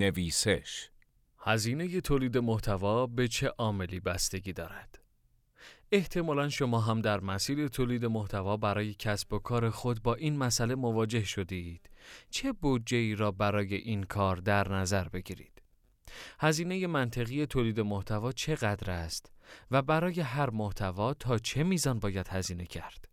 نویسش هزینه تولید محتوا به چه عاملی بستگی دارد؟ احتمالا شما هم در مسیر تولید محتوا برای کسب و کار خود با این مسئله مواجه شدید. چه بودجه ای را برای این کار در نظر بگیرید؟ هزینه منطقی تولید محتوا چقدر است و برای هر محتوا تا چه میزان باید هزینه کرد؟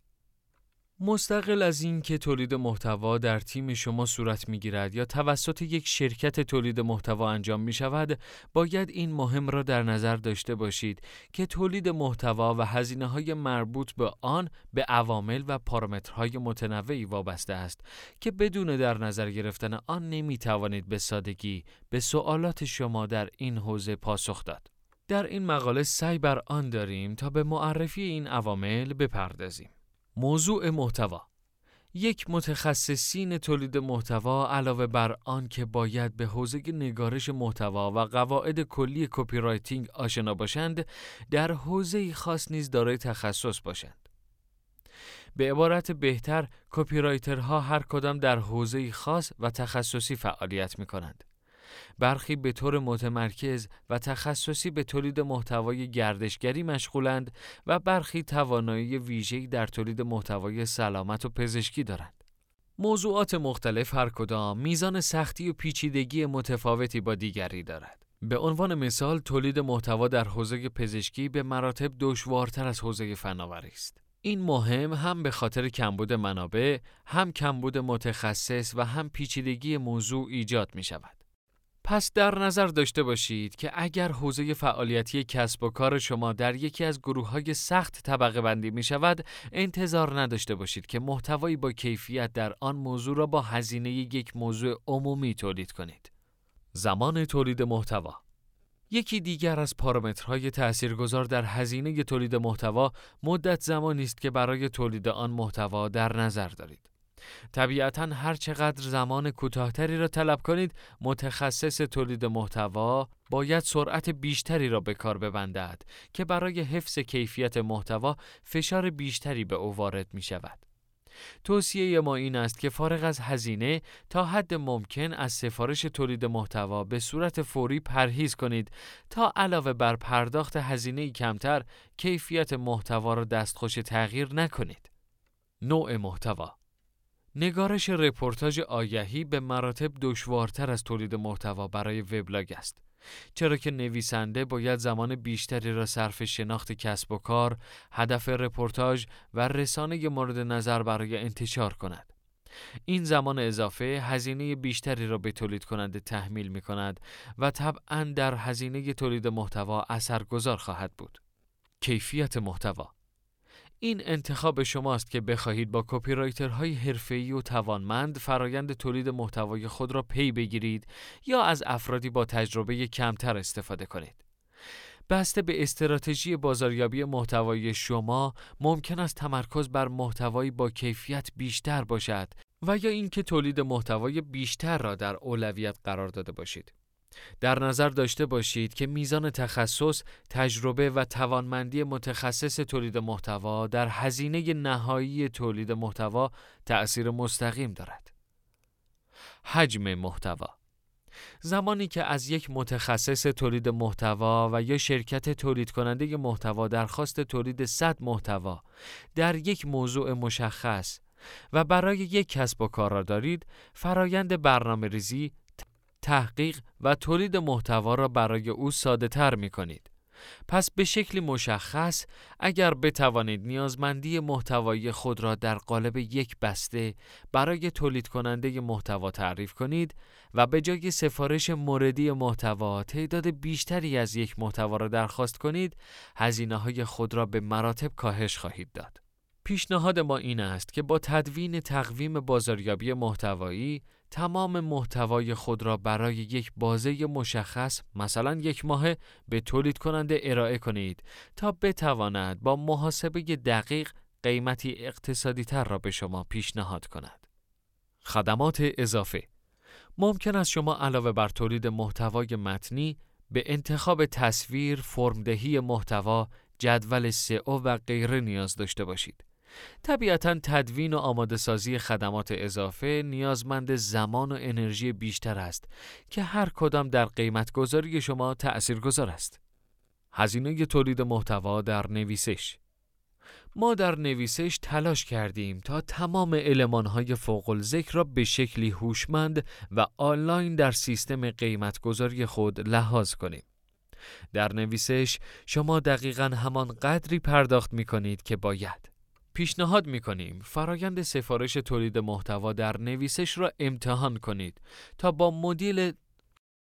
مستقل از این که تولید محتوا در تیم شما صورت می گیرد یا توسط یک شرکت تولید محتوا انجام می شود، باید این مهم را در نظر داشته باشید که تولید محتوا و هزینه های مربوط به آن به عوامل و پارامترهای متنوعی وابسته است که بدون در نظر گرفتن آن نمی توانید به سادگی به سوالات شما در این حوزه پاسخ داد. در این مقاله سعی بر آن داریم تا به معرفی این عوامل بپردازیم. موضوع محتوا. یک متخصصین تولید محتوا علاوه بر آن که باید به حوزه نگارش محتوا و قواعد کلی copywriting آشنا باشند در حوزه خاص نیز دارای تخصص باشند. به عبارت بهتر کپی رایترها هر کدام در حوزه خاص و تخصصی فعالیت می کنند برخی به طور متمرکز و تخصصی به تولید محتوای گردشگری مشغولند و برخی توانایی ویژه‌ای در تولید محتوای سلامت و پزشکی دارند. موضوعات مختلف هر کدام میزان سختی و پیچیدگی متفاوتی با دیگری دارد. به عنوان مثال تولید محتوا در حوزه پزشکی به مراتب دشوارتر از حوزه فناوری است. این مهم هم به خاطر کمبود منابع، هم کمبود متخصص و هم پیچیدگی موضوع ایجاد می شود. پس در نظر داشته باشید که اگر حوزه فعالیتی کسب و کار شما در یکی از گروه های سخت طبقه بندی می شود، انتظار نداشته باشید که محتوایی با کیفیت در آن موضوع را با هزینه یک موضوع عمومی تولید کنید. زمان تولید محتوا یکی دیگر از پارامترهای تاثیرگذار در هزینه تولید محتوا مدت زمانی است که برای تولید آن محتوا در نظر دارید. طبیعتا هر چقدر زمان کوتاهتری را طلب کنید متخصص تولید محتوا باید سرعت بیشتری را به کار ببندد که برای حفظ کیفیت محتوا فشار بیشتری به او وارد می شود. توصیه ما این است که فارغ از هزینه تا حد ممکن از سفارش تولید محتوا به صورت فوری پرهیز کنید تا علاوه بر پرداخت هزینه کمتر کیفیت محتوا را دستخوش تغییر نکنید. نوع محتوا نگارش رپورتاج آگهی به مراتب دشوارتر از تولید محتوا برای وبلاگ است. چرا که نویسنده باید زمان بیشتری را صرف شناخت کسب و کار، هدف رپورتاج و رسانه مورد نظر برای انتشار کند. این زمان اضافه هزینه بیشتری را به تولید کننده تحمیل می کند و طبعا در هزینه تولید محتوا اثرگذار خواهد بود. کیفیت محتوا این انتخاب شماست که بخواهید با copywriter های حرفه‌ای و توانمند فرایند تولید محتوای خود را پی بگیرید یا از افرادی با تجربه کمتر استفاده کنید. بسته به استراتژی بازاریابی محتوای شما ممکن است تمرکز بر محتوایی با کیفیت بیشتر باشد و یا اینکه تولید محتوای بیشتر را در اولویت قرار داده باشید. در نظر داشته باشید که میزان تخصص، تجربه و توانمندی متخصص تولید محتوا در هزینه نهایی تولید محتوا تأثیر مستقیم دارد. حجم محتوا زمانی که از یک متخصص تولید محتوا و یا شرکت تولید کننده محتوا درخواست تولید 100 محتوا در یک موضوع مشخص و برای یک کسب و کار را دارید فرایند برنامه ریزی تحقیق و تولید محتوا را برای او ساده تر می کنید. پس به شکلی مشخص اگر بتوانید نیازمندی محتوایی خود را در قالب یک بسته برای تولید کننده محتوا تعریف کنید و به جای سفارش موردی محتوا تعداد بیشتری از یک محتوا را درخواست کنید هزینه های خود را به مراتب کاهش خواهید داد. پیشنهاد ما این است که با تدوین تقویم بازاریابی محتوایی تمام محتوای خود را برای یک بازه مشخص مثلا یک ماه به تولید کننده ارائه کنید تا بتواند با محاسبه دقیق قیمتی اقتصادی تر را به شما پیشنهاد کند. خدمات اضافه ممکن است شما علاوه بر تولید محتوای متنی به انتخاب تصویر، فرمدهی محتوا، جدول سئو و غیره نیاز داشته باشید. طبیعتا تدوین و آماده سازی خدمات اضافه نیازمند زمان و انرژی بیشتر است که هر کدام در قیمت گذاری شما تأثیر گذار است. هزینه تولید محتوا در نویسش ما در نویسش تلاش کردیم تا تمام المانهای فوق ذکر را به شکلی هوشمند و آنلاین در سیستم قیمتگذاری خود لحاظ کنیم. در نویسش شما دقیقا همان قدری پرداخت می کنید که باید. پیشنهاد می کنیم فرایند سفارش تولید محتوا در نویسش را امتحان کنید تا با مدل